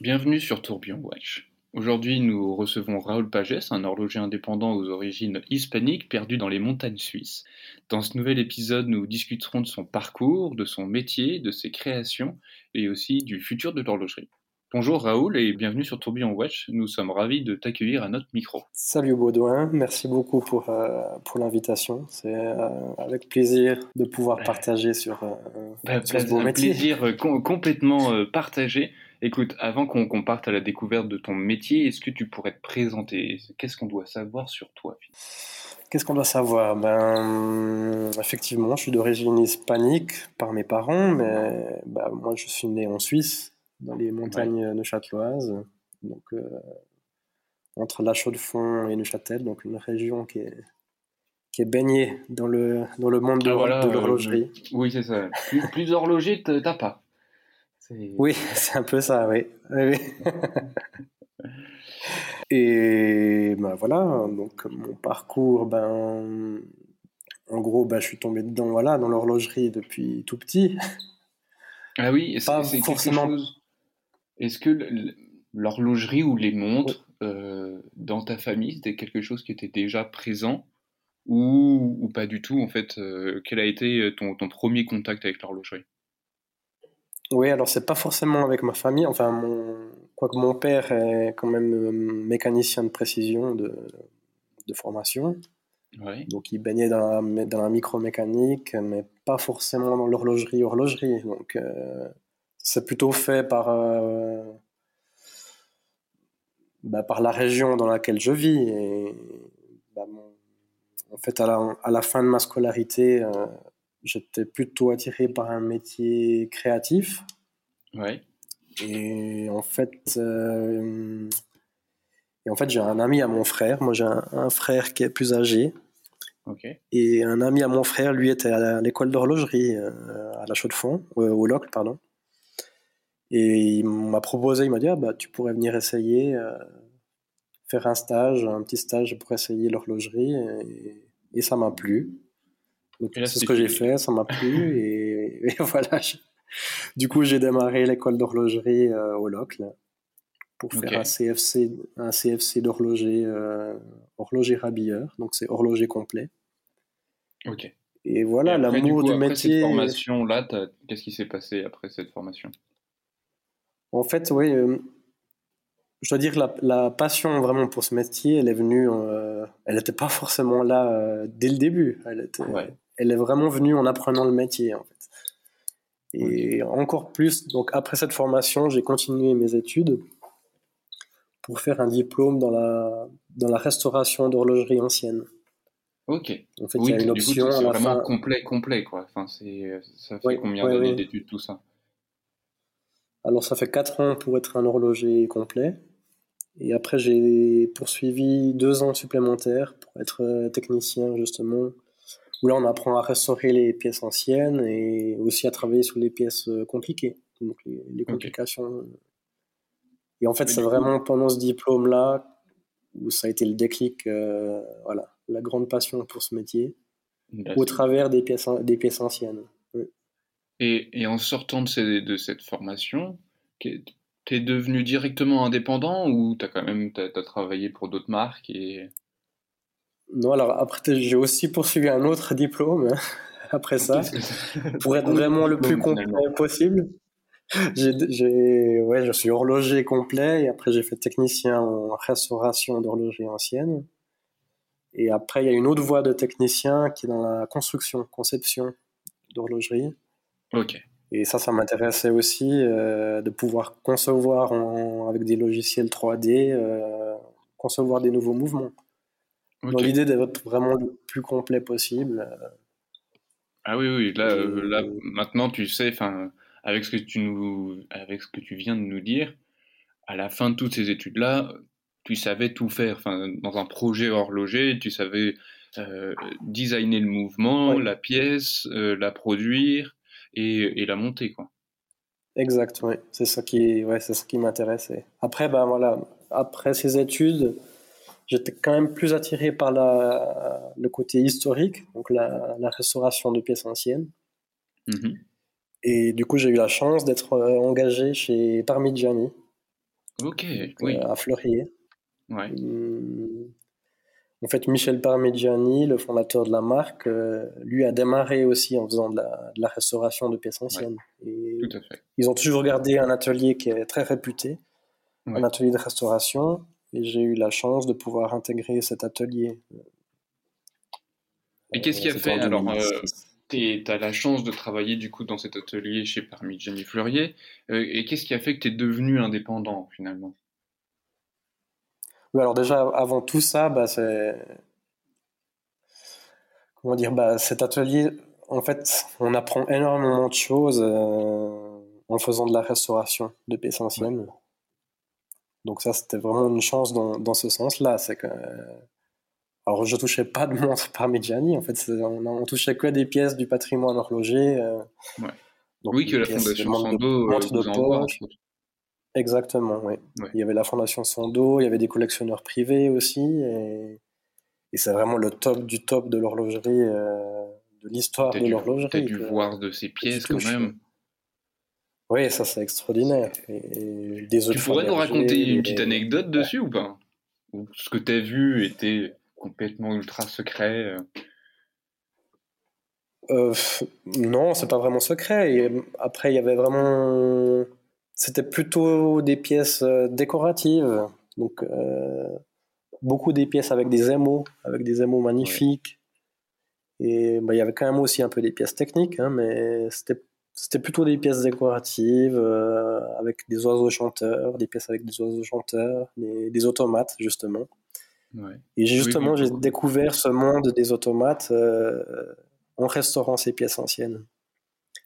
Bienvenue sur Tourbillon Watch. Aujourd'hui, nous recevons Raoul Pagès, un horloger indépendant aux origines hispaniques perdu dans les montagnes suisses. Dans ce nouvel épisode, nous discuterons de son parcours, de son métier, de ses créations et aussi du futur de l'horlogerie. Bonjour Raoul et bienvenue sur Tourbillon Watch. Nous sommes ravis de t'accueillir à notre micro. Salut Baudouin, merci beaucoup pour, euh, pour l'invitation. C'est euh, avec plaisir de pouvoir partager sur, euh, bah, ce beau métier. plaisir complètement partagé. Écoute, avant qu'on parte à la découverte de ton métier, est-ce que tu pourrais te présenter? Qu'est-ce qu'on doit savoir sur toi? Qu'est-ce qu'on doit savoir? Ben, effectivement, je suis d'origine hispanique par mes parents, mais ben, moi, je suis né en Suisse, dans les montagnes neuchâteloises, donc euh, entre La Chaux-de-Fonds et Neuchâtel, donc une région qui est qui est baignée dans le dans le monde de, ah, de l'horlogerie. Euh, oui, c'est ça. Plus, plus d'horloger, t'as pas. Oui, c'est un peu ça, oui. Et ben voilà, donc mon parcours, ben en gros, ben, je suis tombé dedans, voilà, dans l'horlogerie depuis tout petit. Ah oui, c'est forcément. Est-ce que l'horlogerie ou les montres euh, dans ta famille, c'était quelque chose qui était déjà présent ou, ou pas du tout en fait euh, Quel a été ton, ton premier contact avec l'horlogerie? Oui, alors c'est pas forcément avec ma famille. Enfin, mon... quoique mon père est quand même euh, mécanicien de précision de, de formation. Donc il baignait dans la, dans la micromécanique, mais pas forcément dans l'horlogerie, horlogerie. Donc euh, c'est plutôt fait par, euh, bah, par la région dans laquelle je vis. Et bah, en fait, à la, à la, fin de ma scolarité, j'étais plutôt attiré par un métier créatif. Ouais. Et en fait, euh, et en fait, j'ai un ami à mon frère. Moi, j'ai un, frère qui est plus âgé. Et un ami à mon frère, lui, était à l'école d'horlogerie euh, à la Chaux-de-Fonds, euh, au Locle, pardon. Et il m'a proposé, il m'a dit, ah, bah, tu pourrais venir essayer, faire un stage, un petit stage pour essayer l'horlogerie. et ça m'a plu c'est ce que j'ai fait, ça m'a plu et, voilà. Du coup, j'ai démarré l'école d'horlogerie euh, au Locle pour faire un CFC, un CFC d'horloger, euh, horloger rabilleur. Donc c'est horloger complet. Ok. Et voilà l'amour du, métier. Cette formation là, qu'est-ce qui s'est passé après cette formation? En fait, oui. Euh, je dois dire que la, la, passion vraiment pour ce métier, elle est venue, elle n'était pas forcément là dès le début. Elle était, elle est vraiment venue en apprenant le métier, en fait. Et encore plus, donc après cette formation, j'ai continué mes études pour faire un diplôme dans la, dans la restauration d'horlogerie ancienne. Ok. En fait, il y a une option C'est vraiment complet, complet, quoi. Enfin, ça fait combien d'années d'études, tout ça? Alors, ça fait 4 ans pour être un horloger complet. Et après, j'ai poursuivi deux ans supplémentaires pour être euh, technicien, justement, où là on apprend à restaurer les pièces anciennes et aussi à travailler sur les pièces euh, compliquées, donc les, complications. Et en fait, c'est vraiment pendant ce diplôme-là où ça a été le déclic, euh, voilà, la grande passion pour ce métier, au travers des pièces, des pièces anciennes. Et, et, en sortant de, de cette formation, tu es devenu directement indépendant ou tu as quand même as travaillé pour d'autres marques et... Non, alors après, j'ai aussi poursuivi un autre diplôme hein, après ça, pour être vraiment le plus complet possible. J'ai, ouais, je suis horloger complet et après j'ai fait technicien en restauration d'horlogerie ancienne. Et après, il y a une autre voie de technicien qui est dans la construction, conception d'horlogerie. Ok. Et ça, ça m'intéressait aussi euh, de pouvoir concevoir avec des logiciels 3D, euh, concevoir des nouveaux mouvements. Dans l'idée d'être vraiment le plus complet possible. Euh. Ah oui, oui, là, euh, là maintenant tu sais, enfin, avec ce que tu nous, avec ce que tu viens de nous dire, à la fin de toutes ces études-là, tu savais tout faire. Enfin, dans un projet horloger, tu savais euh, designer le mouvement, la pièce, la produire et, et, la monter, quoi. Exact, oui. C'est ça qui, ouais, c'est ça qui m'intéressait. Après, ben voilà, après ces études, j'étais quand même plus attiré par la, le côté historique, donc la, la restauration de pièces anciennes. Mhm. Et du coup, j'ai eu la chance d'être euh, engagé chez Parmigiani, Ok, oui. à Fleurier. Ouais. En fait, Michel Parmigiani, le fondateur de la marque, lui a démarré aussi en faisant de la, restauration de pièces anciennes. tout à fait. Ils ont toujours gardé un atelier qui est très réputé, un atelier de restauration, et j'ai eu la chance de pouvoir intégrer cet atelier. Et qu'est-ce qui a fait alors tu as la chance de travailler du coup dans cet atelier chez Parmigiani Fleurier. Euh, et qu'est-ce qui a fait que tu es devenu indépendant finalement? Oui, alors déjà avant tout ça, bah, c'est comment dire, bah, cet atelier, en fait, on apprend énormément de choses euh, en faisant de la restauration de pièces anciennes. Donc ça, c'était vraiment une chance dans, dans ce sens-là, c'est que alors, je touchais pas de montre Parmigiani. En fait, on, on, touchait que des pièces du patrimoine horloger. Euh, oui, que la Fondation Sando euh, de poche. Exactement, oui. Il y avait la Fondation Sando, il y avait des collectionneurs privés aussi. Et, c'est vraiment le top du top de l'horlogerie, euh, de l'histoire de l'horlogerie. Tu as dû voir de ces pièces quand même. Oui, ça c'est extraordinaire. Et, tu pourrais nous raconter une petite anecdote dessus ou pas? Ou ce que tu as vu était complètement ultra secret euh. euh, Non, c'est pas vraiment secret. Et après, il y avait vraiment. C'était plutôt des pièces euh, décoratives. Donc, beaucoup des pièces avec des émaux, avec des émaux magnifiques. Et bah, il y avait quand même aussi un peu des pièces techniques, hein, mais c'était c'était plutôt des pièces décoratives avec des oiseaux chanteurs, des pièces avec des oiseaux chanteurs, des automates justement. Et justement, j'ai découvert ce monde des automates euh, en restaurant ces pièces anciennes.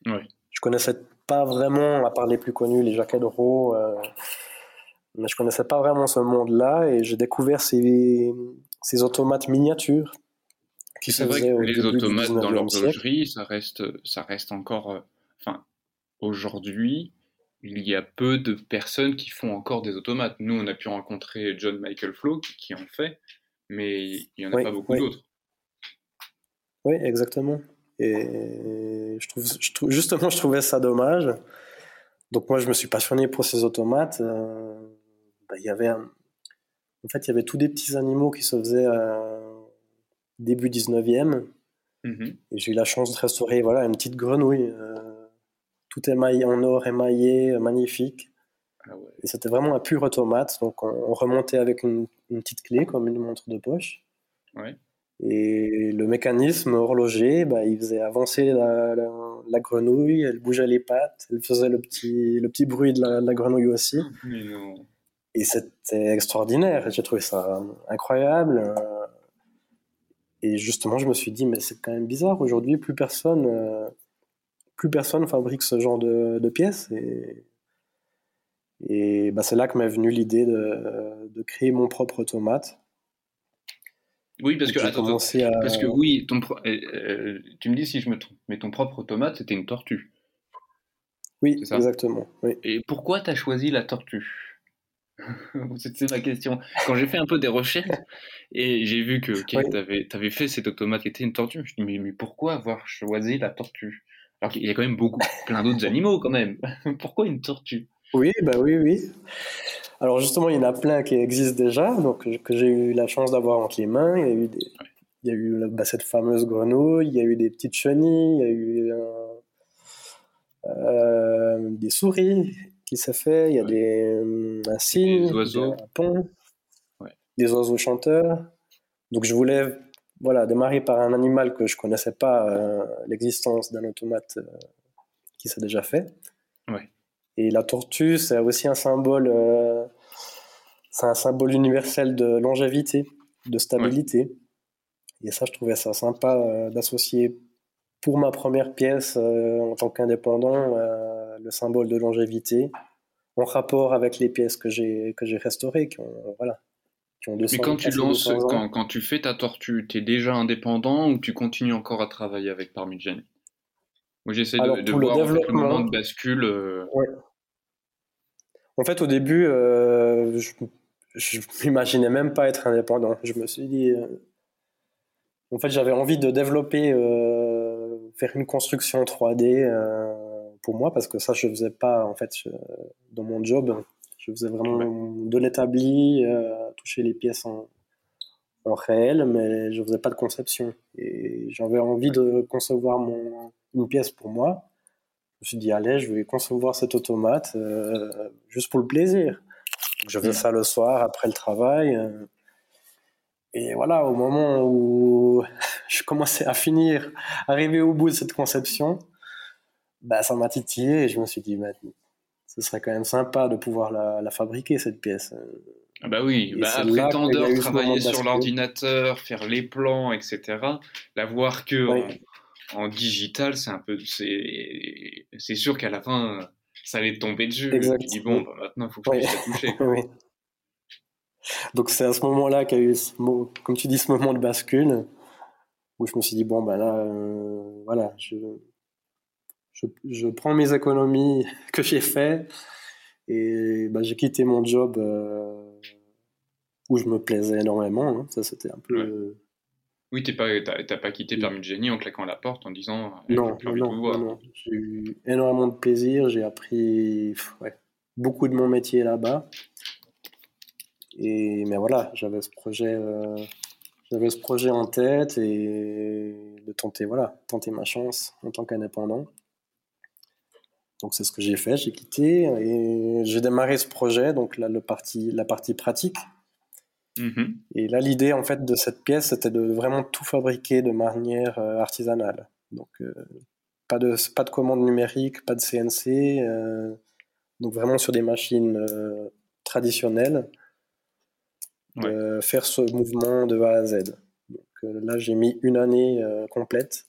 Je connaissais pas vraiment, à part les plus connus, les Jacques Edro, euh, mais je connaissais pas vraiment ce monde-là et j'ai découvert ces, ces automates miniatures. C'est vrai que les automates dans l'horlogerie, ça reste, ça reste encore. Enfin, aujourd'hui, il y a peu de personnes qui font encore des automates. Nous, on a pu rencontrer John Michael Flo qui, en fait, mais il n'y en a pas beaucoup d'autres. Oui, exactement. Et je trouve, justement, je trouvais ça dommage. Donc moi, je me suis passionné pour ces automates. Euh, bah, il y avait En fait, il y avait tous des petits animaux qui se faisaient euh, début 19e. Mm-hmm. Et j'ai eu la chance de restaurer voilà, une petite grenouille. Euh, tout émaillé en or, émaillé, euh, magnifique. Ah Et c'était vraiment un pur automate. Donc on, remontait avec une, petite clé, comme une montre de poche. Et le mécanisme horloger, bah, il faisait avancer la, grenouille, elle bougeait les pattes, elle faisait le petit, le petit bruit de la, grenouille aussi. Et c'était extraordinaire. J'ai trouvé ça incroyable. Et justement, je me suis dit, mais c'est quand même bizarre. Aujourd'hui, plus personne euh, plus personne fabrique ce genre de, pièces. Et, et bah, c'est là que m'est venue l'idée de, créer mon propre automate. Oui, parce que, parce que oui, ton, euh, euh, tu me dis si je me trompe, mais ton propre automate, c'était une tortue. Oui, exactement. Et pourquoi tu as choisi la tortue? C'est ma question. Quand j'ai fait un peu des recherches et j'ai vu que tu avais, fait cet automate qui était une tortue, je me suis dit, mais pourquoi avoir choisi la tortue? Alors qu'il y a quand même beaucoup, plein d'autres animaux quand même. Pourquoi une tortue? Oui, bah oui, oui. Alors justement, il y en a plein qui existent déjà, donc que j'ai eu la chance d'avoir entre les mains. Il y a eu, des, il y a eu bah, cette fameuse grenouille, il y a eu des petites chenilles, il y a eu euh, des souris qui s'est fait, il y a des, un cygne, des oiseaux. un pont, des oiseaux chanteurs. Donc je voulais voilà, démarrer par un animal que je connaissais pas euh, l'existence d'un automate euh, qui s'est déjà fait. Et la tortue, c'est aussi un symbole, euh, c'est un symbole universel de longévité, de stabilité. Et ça, je trouvais ça sympa d'associer pour ma première pièce en tant qu'indépendant le symbole de longévité en rapport avec les pièces que j'ai que j'ai restaurées, qui voilà, mais quand tu lances, quand, tu fais ta tortue, tu es déjà indépendant ou tu continues encore à travailler avec Parmigiani? Moi, j'essaie de, de voir le, le moment de bascule. Euh. En fait, au début, euh, je, n'imaginais même pas être indépendant. Je me suis dit. Euh, en fait, j'avais envie de développer, faire une construction 3D pour moi, parce que ça, je ne faisais pas, en fait, dans mon job Je faisais vraiment de l'établi, les pièces en, en réel, mais je faisais pas de conception. Et j'avais envie de concevoir mon, une pièce pour moi. Je me suis dit, allez, je vais concevoir cet automate euh, juste pour le plaisir. je faisais ça le soir après le travail. Euh. et voilà, au moment où je commençais à finir, arriver au bout de cette conception, bah, ça m'a titillé et je me suis dit, bah, ce serait quand même sympa de pouvoir la, la fabriquer, cette pièce. Ah bah oui, bah après tant d'heures travailler sur l'ordinateur, faire les plans, etc. La voir que en, digital, c'est un peu, c'est sûr qu'à la fin, ça allait tomber dessus. Je dis bon, bah, maintenant il faut que je puisse toucher. oui. Donc c'est à ce moment-là qu'il y a eu, comme tu dis, ce moment de bascule où je me suis dit bon bah là, euh, voilà, je, je, je, prends mes économies que j'ai fait et bah, j'ai quitté mon job. Euh, où je me plaisais énormément. Hein. Ça, c'était un peu. Oui, t'as pas, pas quitté Permis de Génie en claquant la porte en disant. Non, non, non, J'ai eu énormément de plaisir. J'ai appris beaucoup de mon métier là-bas. Et mais voilà, j'avais ce projet, euh, j'avais ce projet en tête et de tenter, voilà, tenter ma chance en tant qu'indépendant. Donc c'est ce que j'ai fait, j'ai quitté et j'ai démarré ce projet, donc là le parti, la partie pratique, Mhm. Et là, l'idée en fait de cette pièce, c'était de vraiment tout fabriquer de manière euh, artisanale. Donc, euh, pas de pas de commande numérique, pas de CNC, euh, donc vraiment sur des machines traditionnelles, faire ce mouvement de A à Z. Donc là, j'ai mis une année complète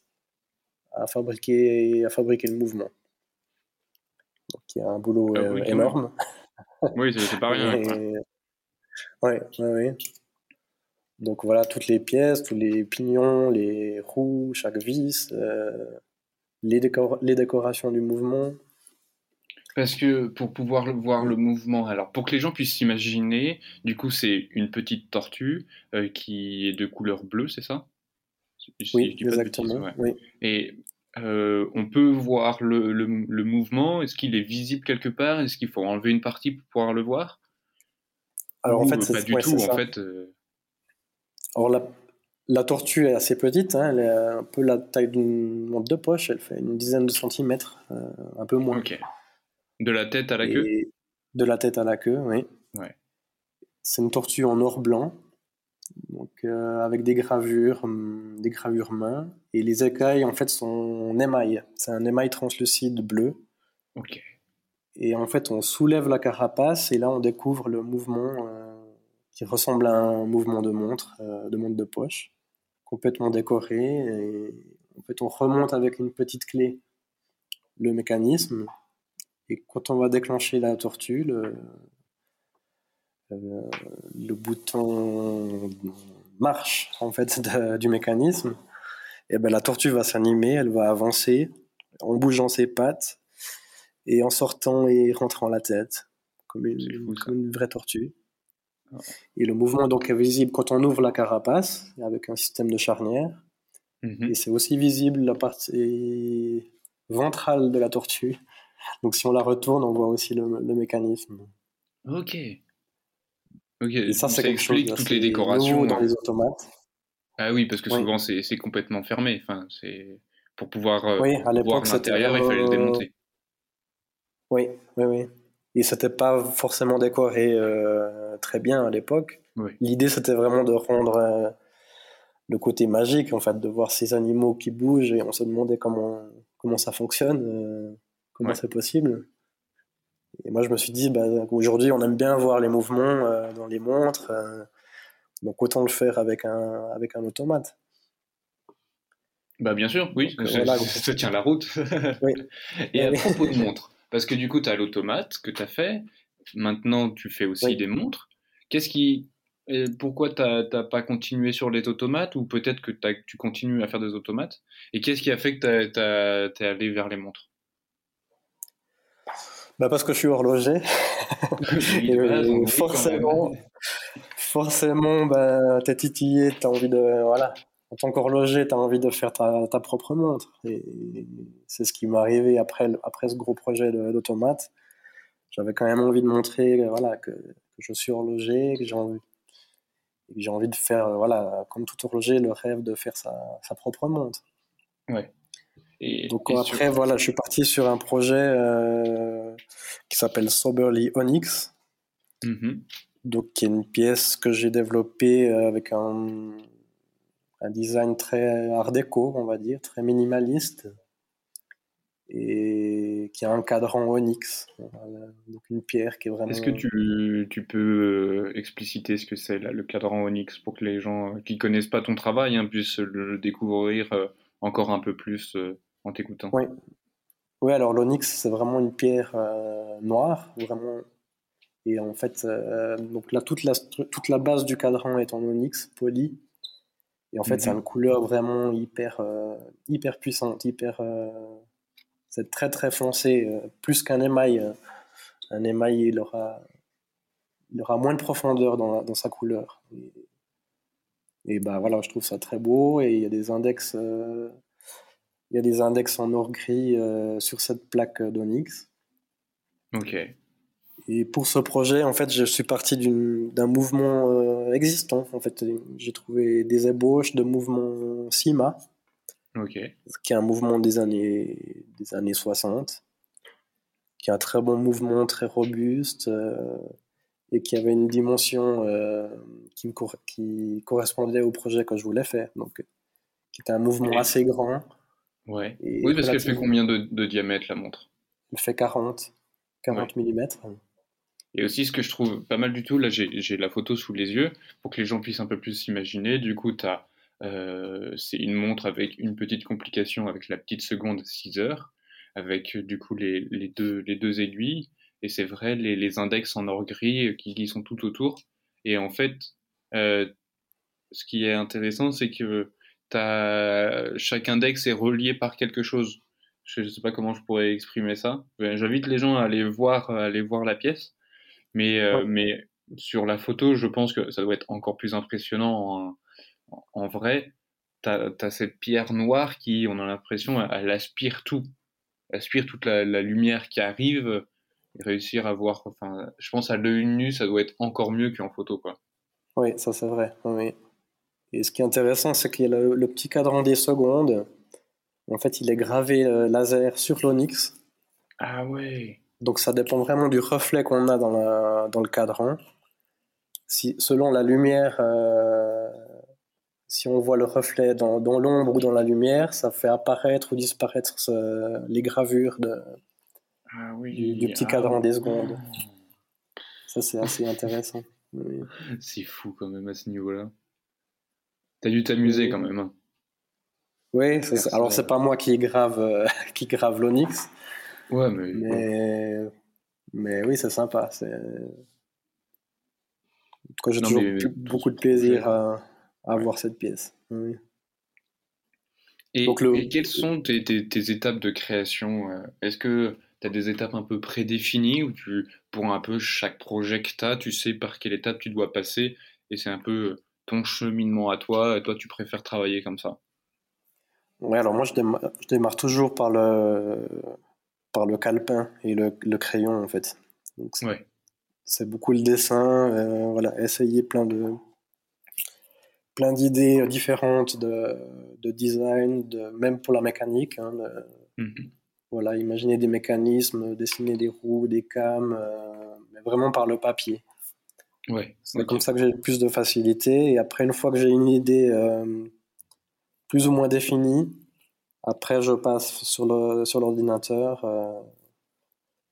à fabriquer à fabriquer le mouvement. Donc il y a un boulot ah énorme. Oui, c'est pas rien. Oui, oui, Donc voilà, toutes les pièces, tous les pignons, les roues, chaque vis, euh, les, les décorations du mouvement. Parce que pour pouvoir voir le mouvement, alors pour que les gens puissent s'imaginer, du coup c'est une petite tortue euh, qui est de couleur bleue, c'est ça? Oui, exactement. Et euh, on peut voir le, le, le mouvement, est-ce qu'il est visible quelque part? Est-ce qu'il faut enlever une partie pour pouvoir le voir? Alors en fait, c'est pas du tout. En fait, euh. Alors la, la, tortue est assez petite, hein, elle est un peu la taille d'une montre de poche, elle fait une dizaine de centimètres, euh, un peu moins. Ok. De la tête à la queue? De la tête à la queue, oui. Ouais. C'est une tortue en or blanc, donc euh, avec des gravures, hum, des gravures main, et les écailles en fait sont en émail. C'est un émail translucide bleu. Ok. Et en fait, on soulève la carapace et là, on découvre le mouvement euh, qui ressemble à un mouvement de montre, euh, de montre de poche, complètement décoré. Et en fait, on remonte avec une petite clé le mécanisme. Et quand on va déclencher la tortue, le, euh, bouton marche en fait du mécanisme. Et ben la tortue va s'animer, elle va avancer en bougeant ses pattes et en sortant et rentrant la tête, comme une, vraie tortue. Ah. Et le mouvement donc est visible quand on ouvre la carapace avec un système de charnière. Mhm. Et c'est aussi visible la partie ventrale de la tortue. Donc si on la retourne, on voit aussi le, mécanisme. Ok. Ok. Et ça, c'est quelque chose toutes les décorations dans les automates. Ah oui, parce que souvent c'est complètement fermé. Enfin, c'est pour pouvoir euh, oui, à voir l'intérieur, il fallait le démonter. Oui, oui, oui. Et c'était pas forcément décoré euh, très bien à l'époque. L'idée, c'était vraiment de rendre euh, le côté magique, en fait, de voir ces animaux qui bougent et on se demandait comment, comment ça fonctionne, euh, comment c'est possible. Et moi, je me suis dit, bah, aujourd'hui, on aime bien voir les mouvements dans les montres, donc autant le faire avec un, avec un automate. Bah bien sûr, oui, ça tient la route. oui. Et à propos de montres, parce que du coup, tu as l'automate que tu as fait. Maintenant, tu fais aussi des montres. Qu'est-ce qui. Pourquoi tu n'as pas continué sur les automates ou peut-être que tu continues à faire des automates? Et qu'est-ce qui a fait que tu es allé vers les montres? Bah Parce que je suis horloger. Euh, forcément, forcément bah, tu es titillé, tu as envie de. Voilà, en tant qu'horloger, tu as envie de faire ta, propre montre. Et c'est ce qui m'est arrivé après, après ce gros projet d'automate. j'avais quand même envie de montrer voilà, que, je suis horloger, que j'ai envie, j'ai envie de faire, voilà, comme tout horloger, le rêve de faire sa, sa propre montre. Ouais. Et, Donc après, voilà, je suis parti sur un projet euh, qui s'appelle Soberly Onyx. Mm-hmm. Donc, qui est une pièce que j'ai développée euh, avec un, un design très art déco, on va dire, très minimaliste et qui a un cadran onyx, donc une pierre qui est vraiment. Est-ce que tu, tu, peux euh, expliciter ce que c'est le cadran onyx pour que les gens qui connaissent pas ton travail hein, puissent le découvrir encore un peu plus en t'écoutant? Oui. Oui, alors l'onyx, c'est vraiment une pierre euh, noire, vraiment. Et en fait, euh, donc là, toute la, toute la base du cadran est en onyx, poli. Et en fait, c'est mhm. une couleur vraiment hyper, euh, hyper puissante, hyper. c'est très très foncé, plus qu'un émail. un émail, il aura, il aura moins de profondeur dans, dans sa couleur. Et, et, bah voilà, je trouve ça très beau. Et il y a des index il y a des index en or gris euh, sur cette plaque d'Onyx. Ok. Et pour ce projet, en fait, je suis parti d'un mouvement euh, existant. En fait, j'ai trouvé des ébauches de mouvement CIMA, Ok. qui est un mouvement des années, des années 60, qui est un très bon mouvement, très robuste, euh, et qui avait une dimension qui, qui, correspondait au projet que je voulais faire. Donc, qui était un mouvement assez grand, Ouais. oui, parce qu'elle fait combien de, diamètre la montre? Elle fait 40, 40 mm. Et aussi, ce que je trouve pas mal du tout, là j'ai la photo sous les yeux, pour que les gens puissent un peu plus s'imaginer. Du coup, euh, c'est une montre avec une petite complication avec la petite seconde 6 heures, avec du coup les, les, deux, les deux aiguilles, et c'est vrai, les, les, index en or gris qui, qui, sont tout autour. Et en fait, euh, ce qui est intéressant, c'est que chaque index est relié par quelque chose. Je ne sais pas comment je pourrais exprimer ça. J'invite les gens à aller voir, aller voir la pièce. Mais, euh, mais sur la photo, je pense que ça doit être encore plus impressionnant en, vrai. Tu as, cette pierre noire qui, on a l'impression, elle, aspire tout. Elle aspire toute la, lumière qui arrive et réussir à voir. Enfin, je pense à l'œil nu, ça doit être encore mieux qu'en photo. Quoi. Oui, ça c'est vrai. Oui. Et ce qui est intéressant, c'est qu'il y a le, petit cadran des secondes. En fait, il est gravé euh, laser sur l'onyx. Ah ouais. Donc ça dépend vraiment du reflet qu'on a dans, dans le cadran. Si, selon la lumière, euh, si on voit le reflet dans, dans l'ombre ou dans la lumière, ça fait apparaître ou disparaître les gravures de, ah oui. du, petit cadran des secondes. Ça, c'est assez intéressant. C'est fou quand même à ce niveau-là. T'as dû t'amuser quand même. Hein. Oui, alors c'est pas moi qui grave, euh, qui grave l'Onyx. Ouais, mais. Mais, mais oui, c'est sympa. C'est... En j'ai toujours beaucoup de plaisir à, à voir cette pièce. Et, Donc, le... quelles sont tes, tes, étapes de création euh? Est-ce que tu as des étapes un peu prédéfinies ou tu, pour un peu chaque projet que tu as, tu sais par quelle étape tu dois passer et c'est un peu ton cheminement à toi et toi tu préfères travailler comme ça? Ouais, alors moi je démarre, toujours par le, par le calepin et le, le crayon en fait. c'est, ouais. c'est beaucoup le dessin, euh, voilà, essayer plein de plein d'idées différentes de, de design, de, même pour la mécanique. Hein, mhm. Voilà, imaginer des mécanismes, dessiner des roues, des cams, euh, mais vraiment par le papier. Ouais, c'est comme ça que j'ai plus de facilité. Et après, une fois que j'ai une idée euh, plus ou moins définie, après, je passe sur l'ordinateur sur euh,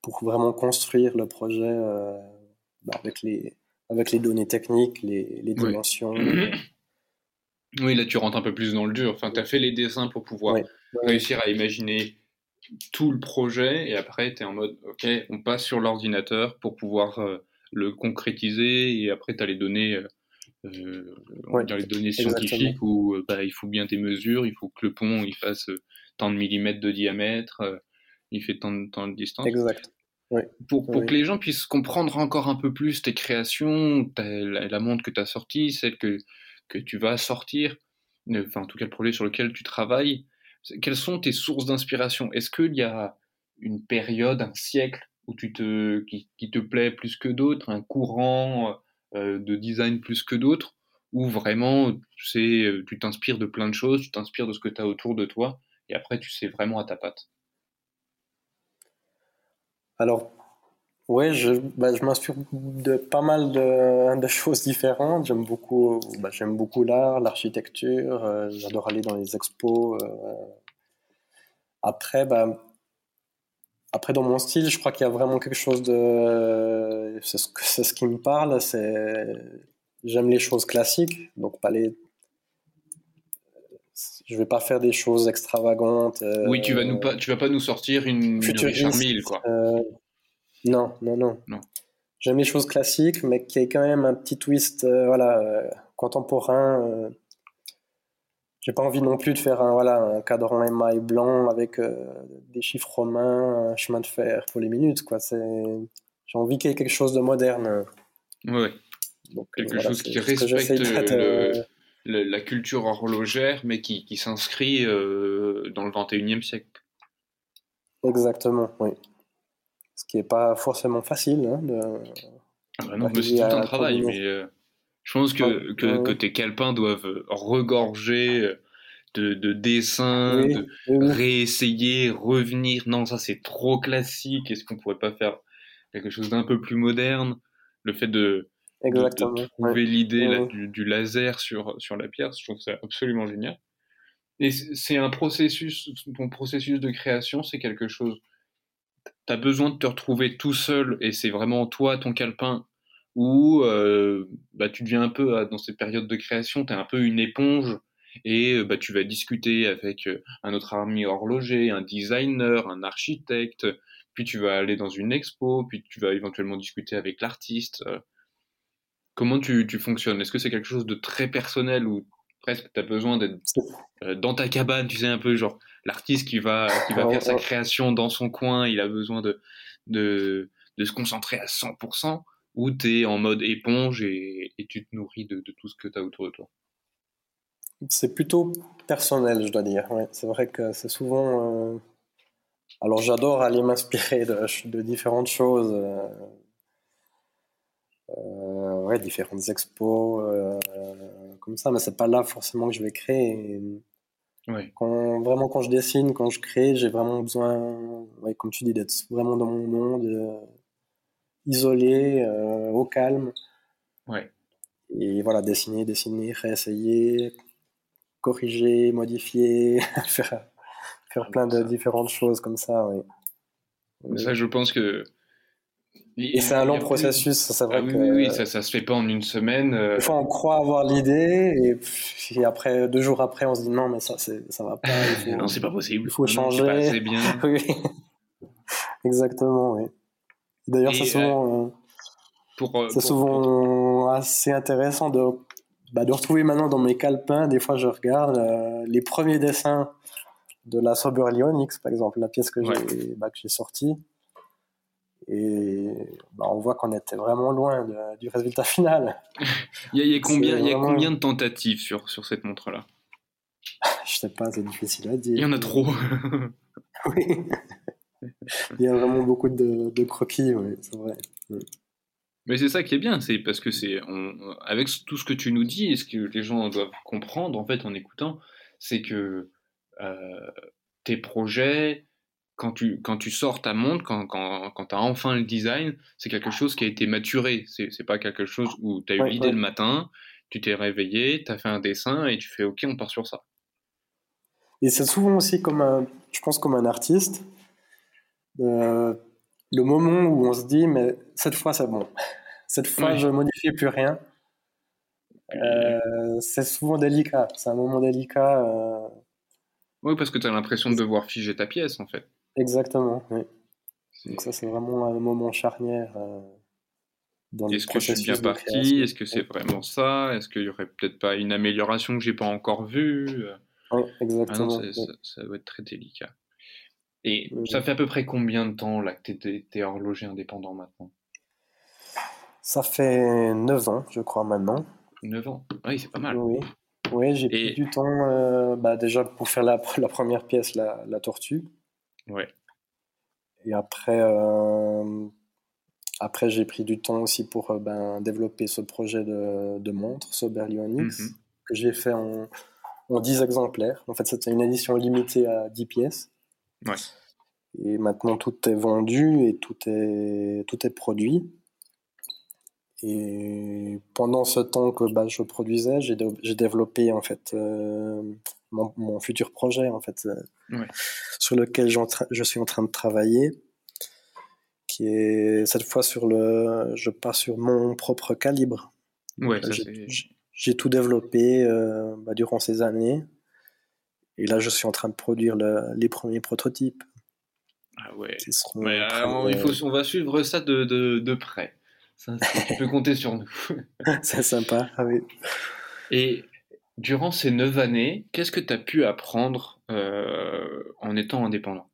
pour vraiment construire le projet euh, bah, avec, les, avec les données techniques, les, les dimensions. Oui. là, tu rentres un peu plus dans le dur. Enfin, tu as fait les dessins pour pouvoir réussir à imaginer tout le projet. Et après, tu es en mode, OK, on passe sur l'ordinateur pour pouvoir le concrétiser et après tu as les données, euh, euh les données scientifiques où euh, bah, il faut bien tes mesures, il faut que le pont il fasse euh, tant de millimètres de diamètre, il fait tant de, tant de distance. Exact. Pour, pour que les gens puissent comprendre encore un peu plus tes créations, la, la, montre que tu as sortie, celle que, que tu vas sortir, enfin en tout cas le projet sur lequel tu travailles, quelles sont tes sources d'inspiration? Est-ce qu'il y a une période, un siècle où tu te, qui, te plaît plus que d'autres, un courant euh, de design plus que d'autres, ou vraiment tu sais, tu t'inspires de plein de choses, tu t'inspires de ce que tu as autour de toi, et après tu sais vraiment à ta patte Alors, oui, je, bah, je m'inspire de pas mal de, choses différentes. J'aime beaucoup, bah, j'aime beaucoup l'art, l'architecture. Euh, j'adore aller dans les expos. Euh. Après, bah, après, dans mon style, je crois qu'il y a vraiment quelque chose de. C'est ce, qui me parle. C'est j'aime les choses classiques, donc pas les. Je vais pas faire des choses extravagantes. oui, tu vas nous pas, tu vas pas nous sortir une, une Richard Mille, quoi. Euh, non, non, non. J'aime les choses classiques, mais qui ait quand même un petit twist euh, voilà, euh, contemporain. Euh. J'ai pas envie non plus de faire un, voilà, un cadran émail blanc avec des chiffres romains, un chemin de fer pour les minutes. Quoi. J'ai envie qu'il y ait quelque chose de moderne. Oui, quelque chose qui respecte la culture horlogère, mais qui, qui s'inscrit dans le 21e siècle. Exactement, oui ce qui n'est pas forcément facile. Hein, de, ah bah non, c'est tout un travail, mais euh, je pense que, que, que, tes calepins doivent regorger euh, de, de dessins, de réessayer, revenir. Non, ça c'est trop classique. Est-ce qu'on pourrait pas faire quelque chose d'un peu plus moderne? Le fait de, de, trouver l'idée du, du, laser sur, sur la pierre, je trouve ça absolument génial. Et c'est un processus, ton processus de création, c'est quelque chose tu as besoin de te retrouver tout seul et c'est vraiment toi, ton calepin, ou euh, bah, tu deviens un peu, euh, dans cette période de création, tu es un peu une éponge et euh, bah, tu vas discuter avec un autre ami horloger, un designer, un architecte, puis tu vas aller dans une expo, puis tu vas éventuellement discuter avec l'artiste. Comment tu, tu fonctionnes? Est-ce que c'est quelque chose de très personnel ou presque tu as besoin d'être dans ta cabane, tu sais, un peu genre l'artiste qui va, qui va faire sa création dans son coin, il a besoin de, de, de se concentrer à 100%, ou tu es en mode éponge et, et tu te nourris de, de, tout ce que tu as autour de toi C'est plutôt personnel, je dois dire. Ouais, c'est vrai que c'est souvent. Euh, alors j'adore aller m'inspirer de, de, différentes choses. Euh... Euh, ouais, différentes expos, euh, comme ça, mais c'est pas là forcément que je vais créer. Quand, vraiment, quand je dessine, quand je crée, j'ai vraiment besoin, comme tu dis, d'être vraiment dans mon monde, isolé, euh, au calme. Ouais. Et voilà, dessiner, dessiner, réessayer, corriger, modifier, faire, faire plein de différentes choses comme ça. Ouais. Ça, je pense que et c'est un long processus, c'est vrai ah que. Oui, ça, ça se fait pas en une semaine. Euh. Des fois, on croit avoir l'idée, et puis après, deux jours après, on se dit non, mais ça, ça va pas. non, c'est pas possible. Il faut changer. C'est bien. oui. Exactement, oui. D'ailleurs, c'est souvent, euh, pour, euh, c'est souvent assez intéressant de, bah, de retrouver maintenant dans mes calepins. Des fois, je regarde les premiers dessins de la Sober Onyx, par exemple, la pièce que j'ai bah, sortie. Et bah, on voit qu'on était vraiment loin du résultat final. il y a, combien, il y a combien de tentatives sur, sur cette montre-là? Je sais pas, c'est difficile à dire. Il y en a trop. oui. Il y a vraiment beaucoup de, de croquis, oui, c'est vrai. Mais c'est ça qui est bien, c'est parce que c'est avec tout ce que tu nous dis et ce que les gens doivent comprendre en fait en écoutant, c'est que euh, tes projets, quand tu, quand tu sors ta montre, quand, quand, quand tu as enfin le design, c'est quelque chose qui a été maturé. C'est, c'est pas quelque chose où tu as eu l'idée le matin, tu t'es réveillé, tu as fait un dessin et tu fais OK, on part sur ça. Et c'est souvent aussi comme un, je pense comme un artiste, euh, le moment où on se dit, mais cette fois c'est bon. Cette fois, je ne modifie plus rien. Euh, c'est souvent délicat. C'est un moment délicat. Euh. Oui, parce que tu as l'impression de devoir figer ta pièce, en fait. Exactement, oui. Donc ça, c'est vraiment un moment charnière euh, Est-ce que je suis bien parti? Est-ce que c'est vraiment ça? Est-ce qu'il y aurait peut-être pas une amélioration que j'ai pas encore vue? Oui, exactement. Ah ça, ça, doit être très délicat. Et ça fait à peu près combien de temps là que tu es, horloger indépendant maintenant? Ça fait 9 ans, je crois, maintenant. 9 ans? Oui, c'est pas mal. Oui, oui j'ai pris du temps euh, bah, déjà pour faire la, la première pièce, la, la tortue. Ouais. et après, après j'ai pris du temps aussi pour ben, développer ce projet de, de montre, Soberlionix, mhm. que j'ai fait en, en 10 exemplaires. En fait, c'était une édition limitée à 10 pièces. Ouais. Et maintenant, tout est vendu et tout est, tout est produit. Et pendant ce temps que bah, je produisais, j'ai développé en fait euh, mon, mon, futur projet en fait euh, sur lequel je suis en train de travailler, qui est cette fois sur le, je pars sur mon propre calibre. Ouais, j'ai tout développé euh, bah, durant ces années, et là je suis en train de produire les premiers prototypes. Ah ouais. il faut, on va suivre ça de, de, de près. Ça, tu peux compter sur nous. C'est sympa, ah oui. Et durant ces neuf années, qu'est-ce que tu as pu apprendre euh, en étant indépendant?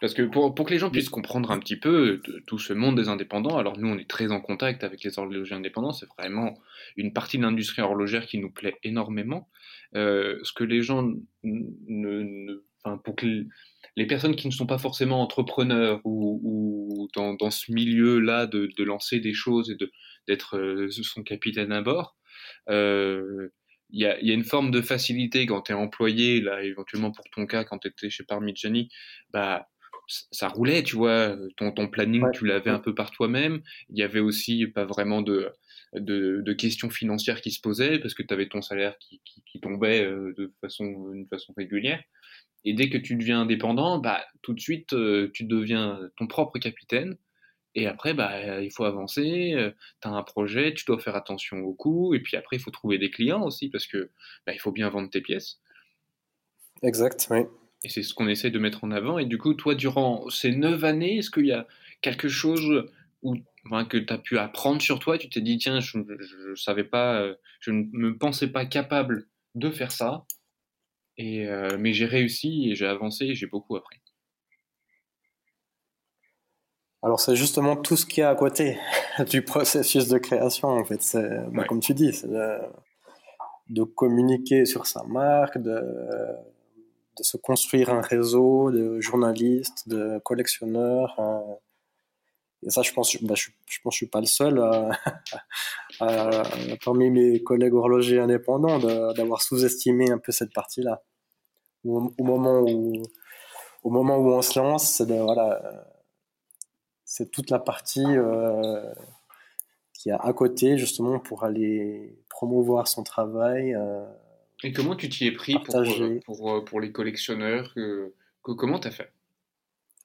Parce que pour, pour, que les gens puissent comprendre un petit peu tout ce monde des indépendants, alors nous on est très en contact avec les horlogers indépendants, c'est vraiment une partie de l'industrie horlogère qui nous plaît énormément. Euh, ce que les gens ne, enfin, pour que les personnes qui ne sont pas forcément entrepreneurs ou, dans, dans, ce milieu-là de, de, lancer des choses et d'être euh, son capitaine à bord, euh, il y, a, y, a, une forme de facilité quand tu es employé, là, éventuellement pour ton cas, quand tu étais chez Parmigiani, bah, ça roulait, tu vois, ton, ton planning, tu l'avais un peu par toi-même. Il y avait aussi pas vraiment de, de, de, questions financières qui se posaient parce que tu avais ton salaire qui, qui, qui tombait euh, de façon, une façon régulière. Et dès que tu deviens indépendant, bah, tout de suite, euh, tu deviens ton propre capitaine. Et après, bah, il faut avancer, euh, tu as un projet, tu dois faire attention aux coûts, et puis après, il faut trouver des clients aussi, parce que bah, il faut bien vendre tes pièces. Exact, oui. Et c'est ce qu'on essaie de mettre en avant. Et du coup, toi, durant ces neuf années, est-ce qu'il y a quelque chose où, que tu as pu apprendre sur toi? Tu t'es dit, tiens, je ne savais pas, euh, je ne me pensais pas capable de faire ça. Et, euh, mais j'ai réussi et j'ai avancé et j'ai beaucoup appris. Alors c'est justement tout ce qu'il y a à côté du processus de création en fait. C'est, bah, comme tu dis, c'est de, communiquer sur sa marque, de, de, se construire un réseau de journalistes, de collectionneurs. Hein. Et ça, je pense, bah, je, je, pense, je suis pas le seul parmi mes collègues horlogers indépendants d'avoir sous-estimé un peu cette partie-là au, moment où au moment où on se lance, c'est voilà, c'est toute la partie euh, qui a à côté justement pour aller promouvoir son travail. Euh, Et comment tu t'y es pris pour, pour, euh, pour, les collectionneurs que, Comment tu as fait?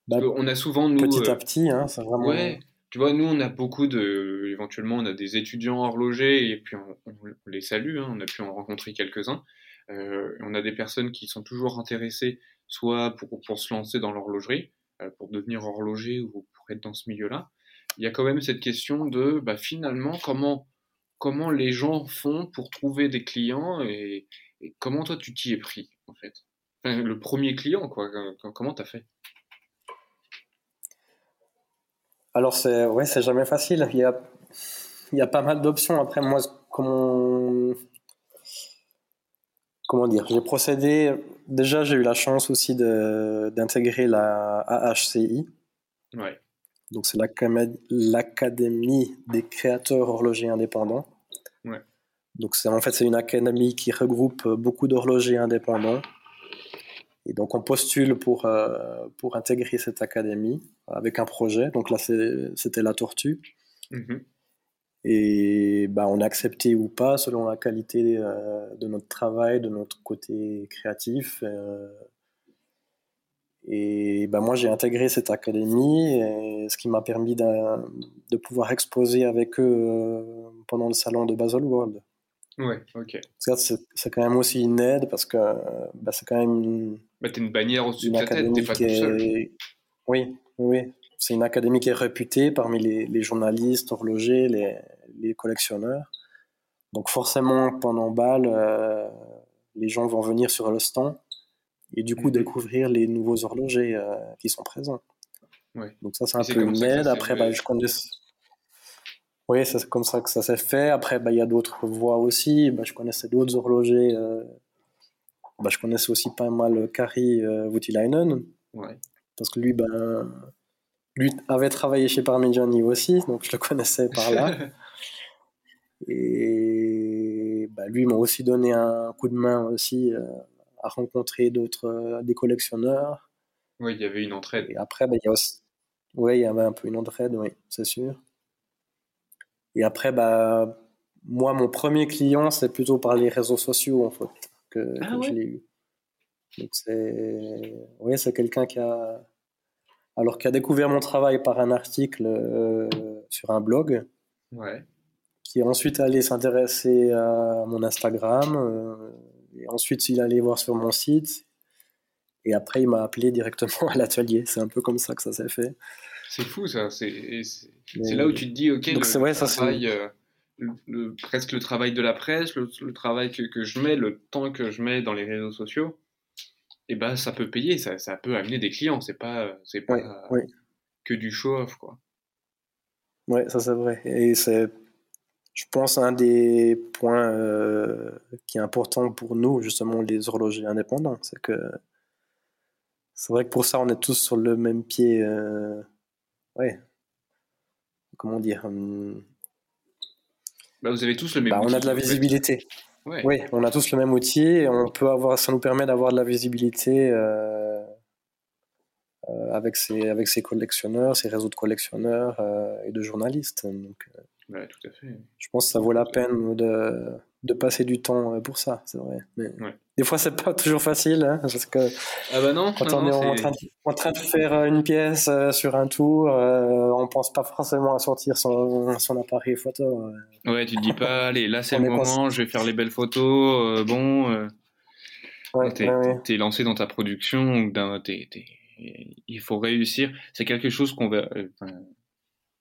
Bah, On a souvent nous petit à petit, hein, c'est vraiment. Ouais. Tu vois, nous, on a beaucoup de. Éventuellement, on a des étudiants horlogers et puis on, les salue. Hein, on a pu en rencontrer quelques-uns. Euh, on a des personnes qui sont toujours intéressées soit pour, pour se lancer dans l'horlogerie, euh, pour devenir horloger ou pour être dans ce milieu-là. Il y a quand même cette question de bah, finalement comment, comment les gens font pour trouver des clients et, comment toi tu t'y es pris en fait? le premier client, quoi, comment t'as fait? Alors c'est ouais, c'est jamais facile. Il y a, il y a pas mal d'options. Après moi, comment comment dire, j'ai procédé. Déjà, j'ai eu la chance aussi d'intégrer la AHCI. Ouais. Donc, c'est l'Académie des créateurs horlogers indépendants. Ouais. Donc, c'est en fait, c'est une académie qui regroupe beaucoup d'horlogers indépendants. Et donc, on postule pour, euh, pour intégrer cette académie avec un projet. Donc, là, c'était la tortue. Mm et bah, on a accepté ou pas selon la qualité euh, de notre travail, de notre côté créatif. Euh. Et bah, moi, j'ai intégré cette académie, ce qui m'a permis de, pouvoir exposer avec eux euh, pendant le salon de Basel World. Ouais, ok. C'est quand même aussi une aide parce que bah, c'est quand même. Une, bah, une bannière au-dessus de ta tête, t'es pas tout seul. Oui, oui. C'est une académie qui est réputée parmi les, les journalistes, horlogers, les, les collectionneurs. Donc forcément, pendant Bâle, euh, les gens vont venir sur le stand et du coup découvrir les nouveaux horlogers euh, qui sont présents. Donc ça, c'est un peu une aide. Après, bah, je connais... Oui, c'est comme ça que ça s'est fait. Après, bah, il y a d'autres voies aussi. Bah, je connaissais d'autres horlogers. Euh, bah, je connaissais aussi pas mal Kari Voutilainen, Parce que lui, ben, lui avait travaillé chez Parmigiani aussi, donc je le connaissais par là. Et bah, lui m'a aussi donné un coup de main aussi euh, à rencontrer d'autres, euh, des collectionneurs. Oui, il y avait une entraide. Et après, bah, il y a aussi... Oui, il y avait un peu une entraide, oui, c'est sûr. Et après, bah, moi, mon premier client, c'est plutôt par les réseaux sociaux, en fait, que, ah je l'ai eu. Donc, c'est... C'est quelqu'un qui a... Alors, qui a découvert mon travail par un article euh, sur un blog. Ouais qui est ensuite allé s'intéresser à mon Instagram. Euh, et ensuite, il allait voir sur mon site. Et après, il m'a appelé directement à l'atelier. C'est un peu comme ça que ça s'est fait. C'est fou, ça. C'est là où tu te dis, OK, le, vrai, travail, euh, le, presque le travail de la presse, le, travail que, que, je mets, le temps que je mets dans les réseaux sociaux, et eh ben, ça peut payer, ça, ça peut amener des clients. C'est pas, c'est pas que du show-off, quoi. Ouais, ça c'est vrai. Et c'est je pense un des points euh, qui est important pour nous, justement, les horlogers indépendants, c'est que c'est vrai que pour ça, on est tous sur le même pied. Euh, ouais. Comment dire hum, bah, Vous avez tous le même bah, On a de la visibilité. Oui, on a tous le même outil et on peut avoir, ça nous permet d'avoir de la visibilité euh, avec, ses, avec ses collectionneurs, ses réseaux de collectionneurs et de journalistes. Donc, tout à fait. Je pense que ça vaut la peine de, de passer du temps euh, pour ça, c'est vrai. Mais des fois, c'est pas toujours facile, hein, parce que ah bah non, quand on est, en, train de, en, train de, faire euh, une pièce euh, sur un tour, on pense pas forcément à sortir son, son appareil photo. Ouais, tu te dis pas, allez, là c'est le moment, je vais faire les belles photos, bon. Ouais, t'es es lancé dans ta production, il faut réussir. C'est quelque chose qu'on va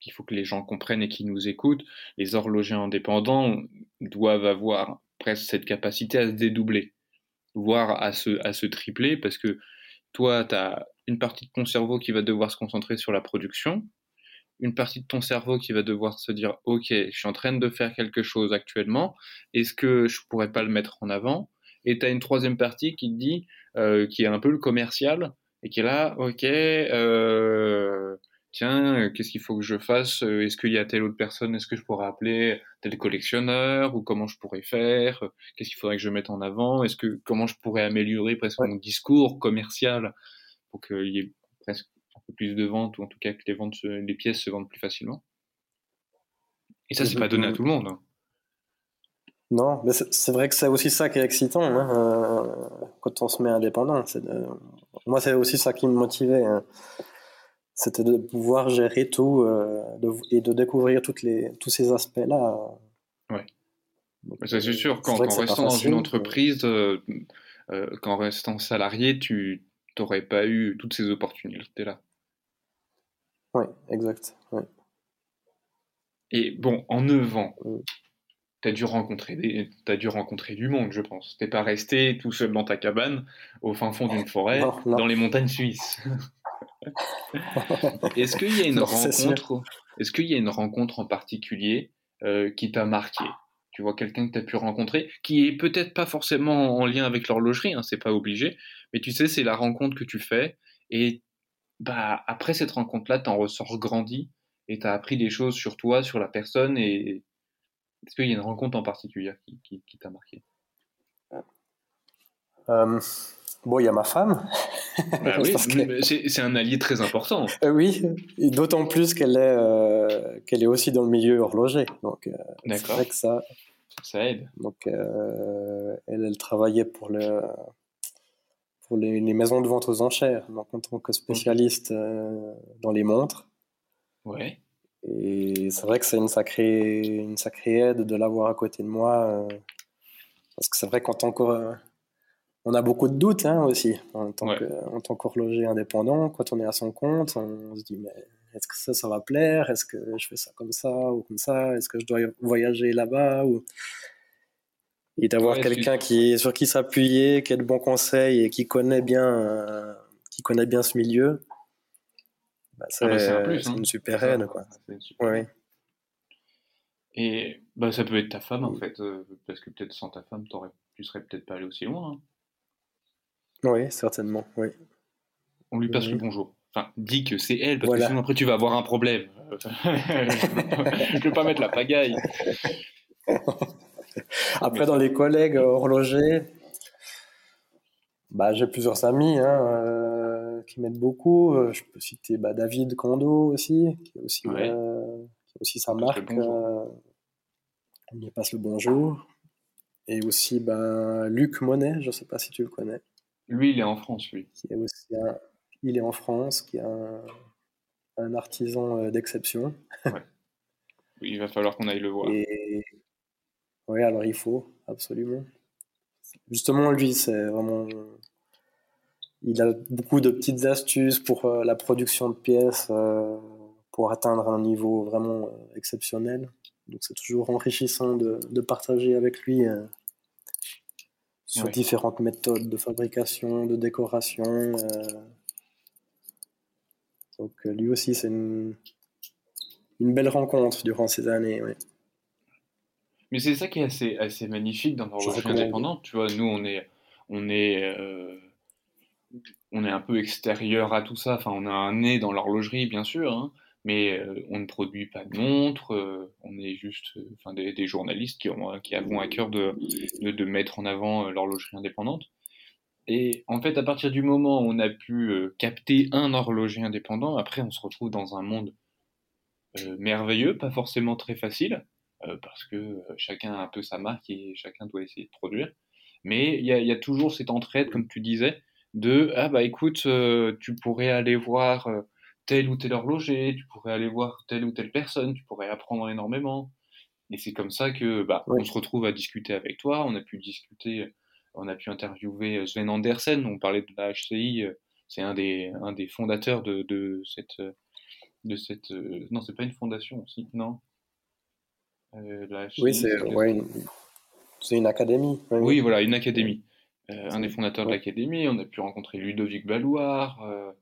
qu'il faut que les gens comprennent et qui nous écoutent, les horlogers indépendants doivent avoir presque cette capacité à se dédoubler, voire à se, à se tripler, parce que toi, tu as une partie de ton cerveau qui va devoir se concentrer sur la production, une partie de ton cerveau qui va devoir se dire, OK, je suis en train de faire quelque chose actuellement, est-ce que je pourrais pas le mettre en avant? Et tu as une troisième partie qui te dit, euh, qui est un peu le commercial, et qui est là, OK, euh, tiens, euh, qu'est-ce qu'il faut que je fasse euh, Est-ce qu'il y a telle autre personne Est-ce que je pourrais appeler tel collectionneur Ou comment je pourrais faire Qu'est-ce qu'il faudrait que je mette en avant Est-ce que comment je pourrais améliorer presque mon discours commercial pour qu'il y ait presque un peu plus de ventes ou en tout cas que les ventes, les pièces se vendent plus facilement? Et ça, c'est pas donné à tout le monde. Non, mais c'est vrai que c'est aussi ça qui est excitant hein, euh, quand on se met indépendant. Moi, c'est aussi ça qui me motivait. Hein c'était de pouvoir gérer tout euh, et de découvrir toutes les, tous ces aspects-là. Ouais. c'est sûr, quand, en restant dans une entreprise, euh, euh, qu'en restant salarié, tu n'aurais pas eu toutes ces opportunités-là. Oui, exact. Et bon, en 9 ans, tu as dû rencontrer des, as dû rencontrer du monde, je pense. T'es pas resté tout seul dans ta cabane au fin fond d'une forêt, dans les montagnes suisses. Est-ce qu'il y a une rencontre Est-ce qu'il y a une rencontre en particulier euh, qui t'a marqué? Tu vois quelqu'un que tu as pu rencontrer qui est peut-être pas forcément en lien avec l'horlogerie, hein, c'est pas obligé, mais tu sais c'est la rencontre que tu fais et bah après cette rencontre-là, t'en ressors grandi et t'as appris des choses sur toi, sur la personne et est-ce qu'il y a une rencontre en particulier qui, t'a marqué? Euh, Bon, il y a ma femme. Bah oui, c'est un allié très important. Euh, oui, d'autant plus qu'elle est, euh, qu'elle est aussi dans le milieu horloger. Donc, c'est vrai que ça, ça aide. Donc, elle, elle travaillait pour, le, pour les, maisons de vente aux enchères, donc en tant que spécialiste dans les montres. Ouais. Et c'est vrai que c'est une sacrée, une sacrée aide de l'avoir à côté de moi. parce que c'est vrai qu'en tant que on a beaucoup de doutes hein, aussi en tant qu'horloger indépendant. Quand on est à son compte, on se dit mais est-ce que ça, ça va plaire? Est-ce que je fais ça comme ça ou comme ça? Est-ce que je dois voyager là-bas ou... Et d'avoir quelqu'un qui sur qui s'appuyer, qui a de bons conseils et qui connaît bien, euh, qui connaît bien ce milieu, bah, ah bah, c'est hein. une super aide. Quoi. Et bah, ça peut être ta femme en fait, euh, parce que peut-être sans ta femme, tu serais peut-être pas allé aussi loin. Hein. Oui, certainement, oui. on lui passe le bonjour. Enfin, dis que c'est elle, parce que sinon après tu vas avoir un problème. je ne peux pas mettre la pagaille. Après, dans les collègues horlogers, bah, j'ai plusieurs amis hein, euh, qui m'aident beaucoup. Euh, je peux citer bah, David Kondo aussi, qui, est aussi, euh, qui a aussi sa marque. on lui passe le bonjour. Et aussi bah, Luc Monet, je ne sais pas si tu le connais. Lui, il est en France, lui. Qui est aussi il est en France, qui est un, un artisan d'exception. Ouais. Il va falloir qu'on aille le voir. Et... Oui, alors il faut, absolument. Justement, lui, c'est vraiment. Il a beaucoup de petites astuces pour euh, la production de pièces, euh, pour atteindre un niveau vraiment euh, exceptionnel. Donc, c'est toujours enrichissant de, de partager avec lui sur différentes méthodes de fabrication, de décoration. Donc, lui aussi, c'est une, une belle rencontre durant ces années. Mais c'est ça qui est assez, assez magnifique dans l'horlogerie indépendante. Tu vois, nous, on est, on est, on est un peu extérieur à tout ça. Enfin, on a un nez dans l'horlogerie, bien sûr, hein, mais euh, on ne produit pas de montres. Euh, on est juste enfin, des, journalistes qui, ont, qui avons à cœur de, mettre en avant l'horlogerie indépendante. Et en fait, à partir du moment où on a pu capter un horloger indépendant, après, on se retrouve dans un monde merveilleux, pas forcément très facile, euh, parce que euh, chacun a un peu sa marque et chacun doit essayer de produire. Mais il y, a, toujours cette entraide, comme tu disais, de ah bah écoute, euh, tu pourrais aller voir tel ou tel horloger, tu pourrais aller voir telle ou telle personne, tu pourrais apprendre énormément. Et c'est comme ça que bah, on se retrouve à discuter avec toi. On a pu discuter, on a pu interviewer Sven Andersen. On parlait de la HCI. C'est un des, un des fondateurs de, de cette, de cette. Non, c'est pas une fondation aussi. Non, euh, oui, c'est une... académie. Oui, voilà, une académie. Euh, un des fondateurs de l'académie, on a pu rencontrer Ludovic Balloir. Euh,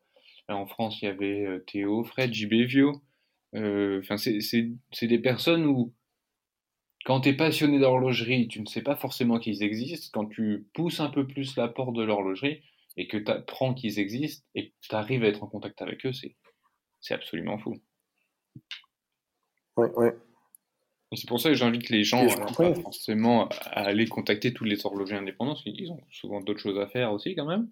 en France, il y avait Théo Fred, JB Vio. Enfin, c'est des personnes où, quand tu es passionné d'horlogerie, tu ne sais pas forcément qu'ils existent. Quand tu pousses un peu plus la porte de l'horlogerie et que tu apprends qu'ils existent et que tu arrives à être en contact avec eux, c'est absolument fou. Oui, oui. C'est pour ça que j'invite les gens euh, forcément à aller contacter tous les horlogers indépendants, parce qu'ils ont souvent d'autres choses à faire aussi quand même.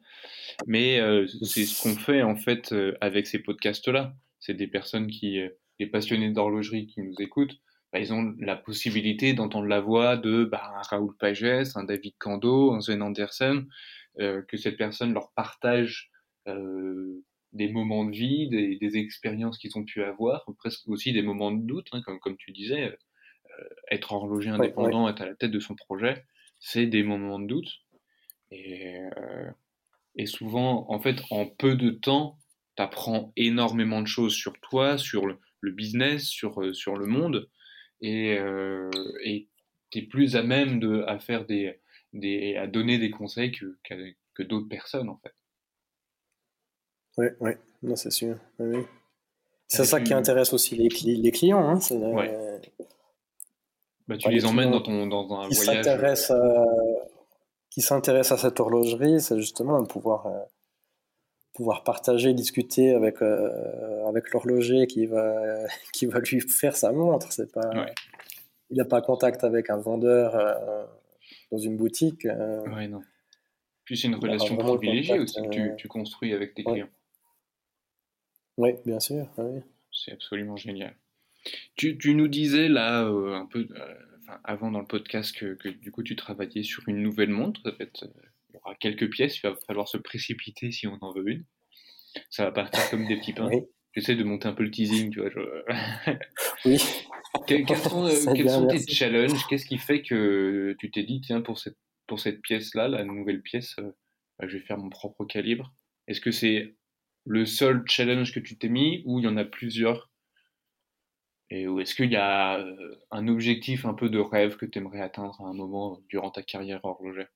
Mais euh, c'est ce qu'on fait en fait euh, avec ces podcasts-là. C'est des personnes qui, les passionnés d'horlogerie qui nous écoutent, bah, ils ont la possibilité d'entendre la voix de bah, un Raoul Pagès, un David Kando, un Sven Andersen, que cette personne leur partage des moments de vie, des, expériences qu'ils ont pu avoir, presque aussi des moments de doute, hein, comme, comme tu disais euh, être horloger indépendant, être à la tête de son projet, c'est des moments de doute. Et, euh, et souvent, en fait, en peu de temps, tu apprends énormément de choses sur toi, sur le, business, sur, euh, sur le monde, et tu es plus à même de, à faire des, des, à donner des conseils que, que, d'autres personnes, en fait. Oui, oui, non, c'est sûr. C'est ça qui intéresse aussi les, les clients. Hein, bah, tu les emmènes dans, ton, dans un qui voyage. qui s'intéresse à cette horlogerie, c'est justement pouvoir, euh, pouvoir partager, discuter avec, euh, avec l'horloger qui va, qui va lui faire sa montre. C'est pas, Il n'a pas contact avec un vendeur euh, dans une boutique. Oui, non. Puis c'est une relation privilégiée aussi que tu, tu, construis avec tes clients. Oui, bien sûr. C'est absolument génial. Tu, tu, nous disais là, euh, un peu euh, avant dans le podcast, que, que, du coup tu travaillais sur une nouvelle montre. En fait, euh, il y aura quelques pièces, il va falloir se précipiter si on en veut une. Ça va partir comme des petits pains. J'essaie de monter un peu le teasing, tu vois. oui. quels sont, quels sont tes challenges? Qu'est-ce qui fait que tu t'es dit, tiens, pour cette, pour cette pièce-là, la nouvelle pièce, bah, je vais faire mon propre calibre? Est-ce que c'est le seul challenge que tu t'es mis ou il y en a plusieurs et est-ce qu'il y a euh, un objectif un peu de rêve que tu aimerais atteindre à un moment durant ta carrière horlogère?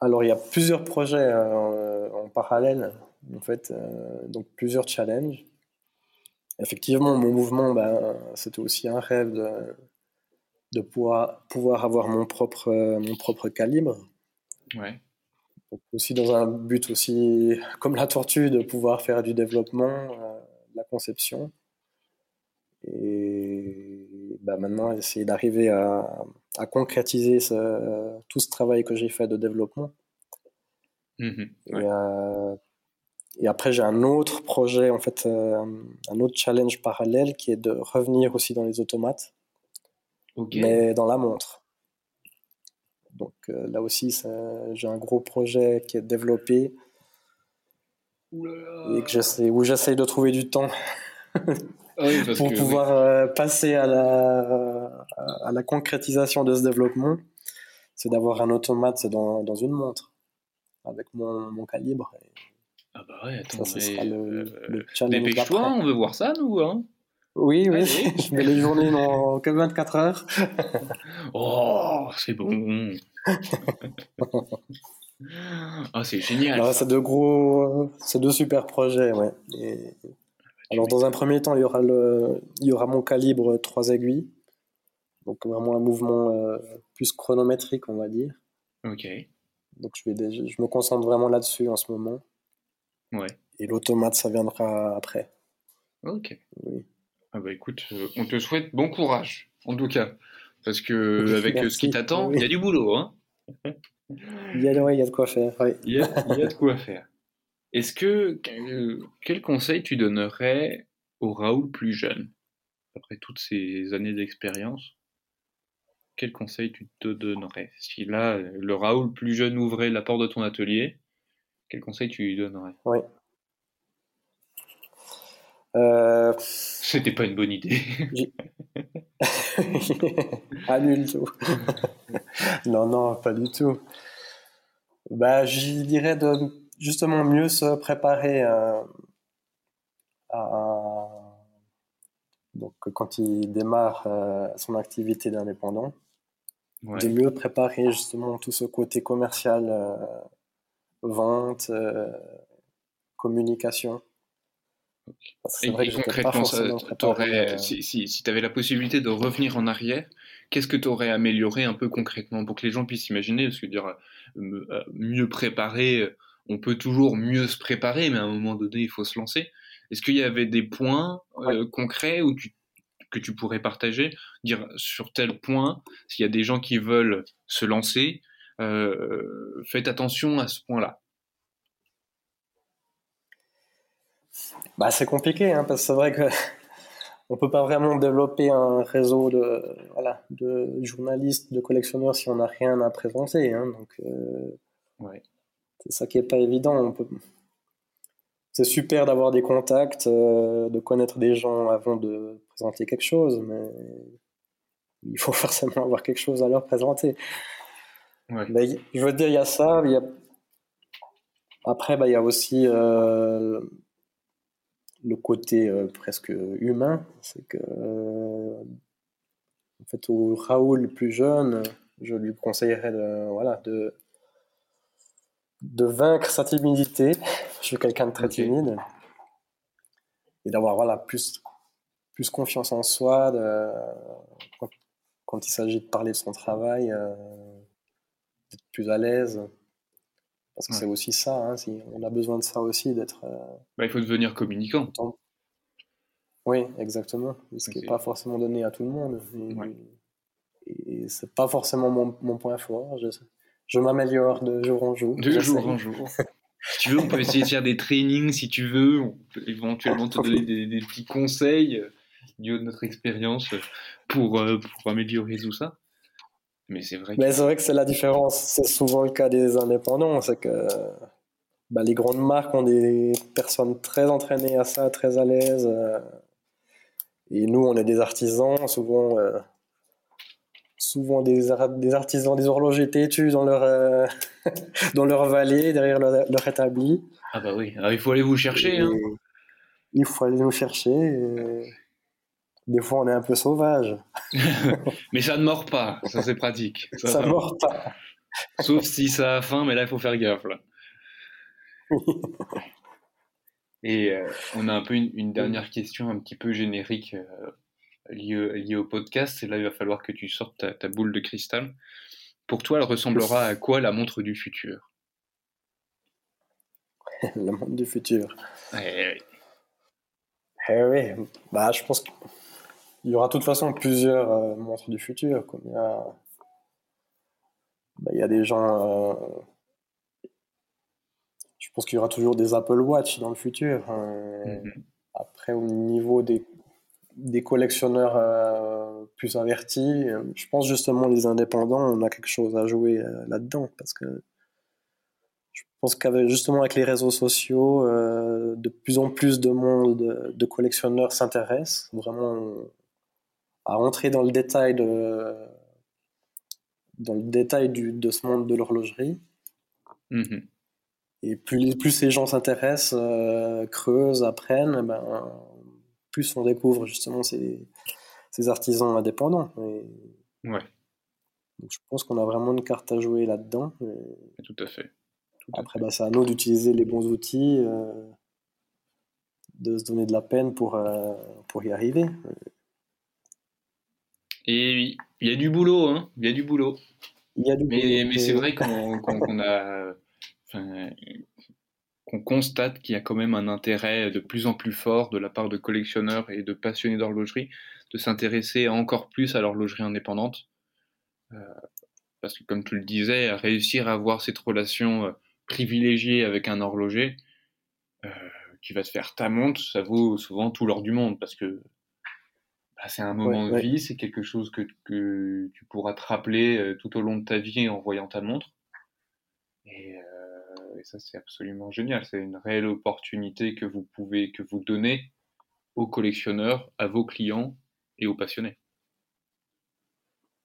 Alors, il y a plusieurs projets euh, en parallèle, en fait, euh, donc plusieurs challenges. Effectivement, mon mouvement, ben, c'était aussi un rêve de, de pouvoir, pouvoir avoir mon propre, mon propre calibre. Ouais. aussi dans un but aussi, comme la tortue, de pouvoir faire du développement, de la conception. Et bah, maintenant, essayer d'arriver à, à, concrétiser tout ce travail que j'ai fait de développement. Mmh et, après, j'ai un autre projet, en fait, euh, un autre challenge parallèle qui est de revenir aussi dans les automates, mais dans la montre. Donc euh, là aussi, j'ai un gros projet qui est développé. Et que où j'essaye de trouver du temps ah pour pouvoir euh, passer à la, à la concrétisation de ce développement. C'est d'avoir un automate dans, dans une montre avec mon, mon calibre. ah bah ouais, attends, ça, ce sera le, euh, le challenge on veut voir ça, nous. Hein? Oui, oui, je mets les journées dans que 24 heures. oh, c'est bon. ah, c'est génial. C'est deux gros, c'est deux super projets, ouais. Alors, dans un premier temps, il y aura le, il y aura mon calibre 3 aiguilles, donc vraiment un mouvement euh, plus chronométrique, on va dire. Ok. Donc je, vais je me concentre vraiment là-dessus en ce moment. Ouais. Et l'automate, ça viendra après. Ok. Oui. Ah bah écoute, euh, on te souhaite bon courage, en tout cas. Parce que avec euh, ce qui t'attend, il y a du boulot. Hein il, y a, il y a de quoi faire. Il, y a, il, y a, de quoi faire. Est-ce que. Quel conseil tu donnerais au Raoul plus jeune, après toutes ces années d'expérience quel conseil tu te donnerais? Si là, le Raoul plus jeune ouvrait la porte de ton atelier, quel conseil tu lui donnerais? Oui. Euh... C'était pas une bonne idée. du tout. non, non, pas du tout. Bah, je dirais de justement mieux se préparer à, donc quand il démarre euh, son activité d'indépendant de mieux préparer justement tout ce côté commercial, euh, vente, euh, communication. Et, vrai concrètement, si, si, tu avais la possibilité de revenir en arrière, qu'est-ce que tu aurais amélioré un peu concrètement pour que les gens puissent s'imaginer Parce que dire euh, mieux préparer, on peut toujours mieux se préparer, mais à un moment donné, il faut se lancer. Est-ce qu'il y avait des points concrets où tu que tu pourrais partager? Dire sur tel point, s'il y a des gens qui veulent se lancer, euh, faites attention à ce point-là. Bah, c'est compliqué, hein, parce que c'est vrai que on peut pas vraiment développer un réseau de, voilà, de journalistes, de collectionneurs si on n'a rien à présenter. Hein, donc, euh, c'est ça qui est pas évident. On peut, c'est super d'avoir des contacts, euh, de connaître des gens avant de présenter quelque chose, mais il faut forcément avoir quelque chose à leur présenter. je veux dire, il y a ça. Après, bah, il y a aussi euh, le côté euh, presque humain. C'est que, en fait, au Raoul plus jeune, je lui conseillerais de, voilà, de de vaincre sa timidité. Je suis quelqu'un de très timide. Et d'avoir voilà, plus, plus confiance en soi quand, il s'agit de parler de son travail, euh, d'être plus à l'aise. Parce que c'est aussi ça, hein, si on a besoin de ça aussi, d'être. Euh, bah, il faut devenir communicant. Oui, exactement. Ce qui n'est pas forcément donné à tout le monde. Et, et c'est pas forcément mon, mon point fort. Je sais je m'améliore de jour en jour. De jour en jour. si tu veux, on peut essayer de faire des trainings si tu veux. On peut éventuellement te donner des, petits conseils euh, du haut de notre expérience pour, euh, pour améliorer tout ça. Mais c'est vrai. Mais c'est vrai que c'est la différence. C'est souvent le cas des indépendants. C'est que bah, les grandes marques ont des personnes très entraînées à ça, très à l'aise. Euh, et nous, on est des artisans. Souvent, souvent des, des, artisans, des horlogers têtus dans leur, euh, dans leur vallée, derrière leur, établi. Ah bah oui, il faut aller vous chercher. Hein. Il faut aller nous chercher. Des fois, on est un peu sauvage. mais ça ne mord pas, ça c'est pratique. Ça, ne mord pas. Sauf si ça a faim, mais là, il faut faire gaffe. Là. Et euh, on a un peu une, dernière question un petit peu générique euh, lié, au podcast. Et là, il va falloir que tu sortes ta, boule de cristal. Pour toi, elle ressemblera à quoi la montre du futur? Le monde du futur. Eh, eh oui, bah, je pense qu'il y aura de toute façon plusieurs euh, montres du futur. Comme il, y a... Bah, il y a des gens. Euh, je pense qu'il y aura toujours des Apple Watch dans le futur. Hein. Mhm. Après, au niveau des, des collectionneurs euh, plus avertis, je pense justement les indépendants, on a quelque chose à jouer là-dedans parce que je pense qu'avec justement avec les réseaux sociaux, euh, de plus en plus de monde, de, collectionneurs s'intéressent vraiment à entrer dans le détail de dans le détail du, de ce monde de l'horlogerie. Mm-hmm. Et plus, plus ces gens s'intéressent, euh, creusent, apprennent, eh ben, plus on découvre justement ces, ces artisans indépendants. ouais. Donc je pense qu'on a vraiment une carte à jouer là-dedans. Tout à fait. Après, bah, c'est à nous d'utiliser les bons outils, euh, de se donner de la peine pour, euh, pour y arriver. Et oui, il y a du boulot, hein il y a du boulot. Il y a du mais, mais c'est vrai qu'on a, qu'on constate qu'il y a quand même un intérêt de plus en plus fort de la part de collectionneurs et de passionnés d'horlogerie de s'intéresser encore plus à l'horlogerie indépendante. Euh, parce que comme tu le disais, réussir à avoir cette relation privilégié avec un horloger euh, qui va te faire ta montre, ça vaut souvent tout l'or du monde parce que bah, c'est un moment de vie, c'est quelque chose que, que, tu pourras te rappeler euh, tout au long de ta vie en voyant ta montre. Et, euh, et ça, c'est absolument génial. C'est une réelle opportunité que vous pouvez, que vous donnez aux collectionneurs, à vos clients et aux passionnés.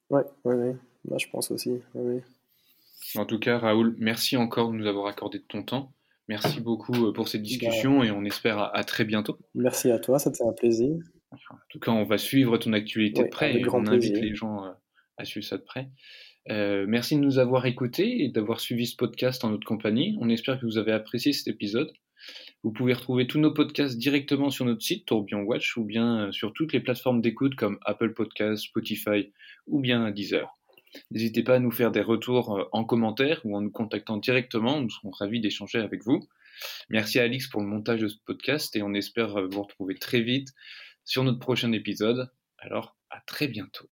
Ouais, ouais, ouais. Moi, je pense aussi. Ouais, en tout cas, Raoul, merci encore de nous avoir accordé de ton temps. Merci beaucoup euh, pour cette discussion et on espère à, très bientôt. Merci à toi, c'était un plaisir. En tout cas, on va suivre ton actualité de près et on invite les gens euh, à suivre ça de près. Euh, merci de nous avoir écoutés et d'avoir suivi ce podcast en notre compagnie. On espère que vous avez apprécié cet épisode. Vous pouvez retrouver tous nos podcasts directement sur notre site Tourbillon Watch ou bien sur toutes les plateformes d'écoute comme Apple Podcasts, Spotify ou bien Deezer. N'hésitez pas à nous faire des retours euh, en commentaire ou en nous contactant directement, nous serons ravis d'échanger avec vous. Merci à Alix pour le montage de ce podcast et on espère euh, vous retrouver très vite sur notre prochain épisode. Alors, à très bientôt.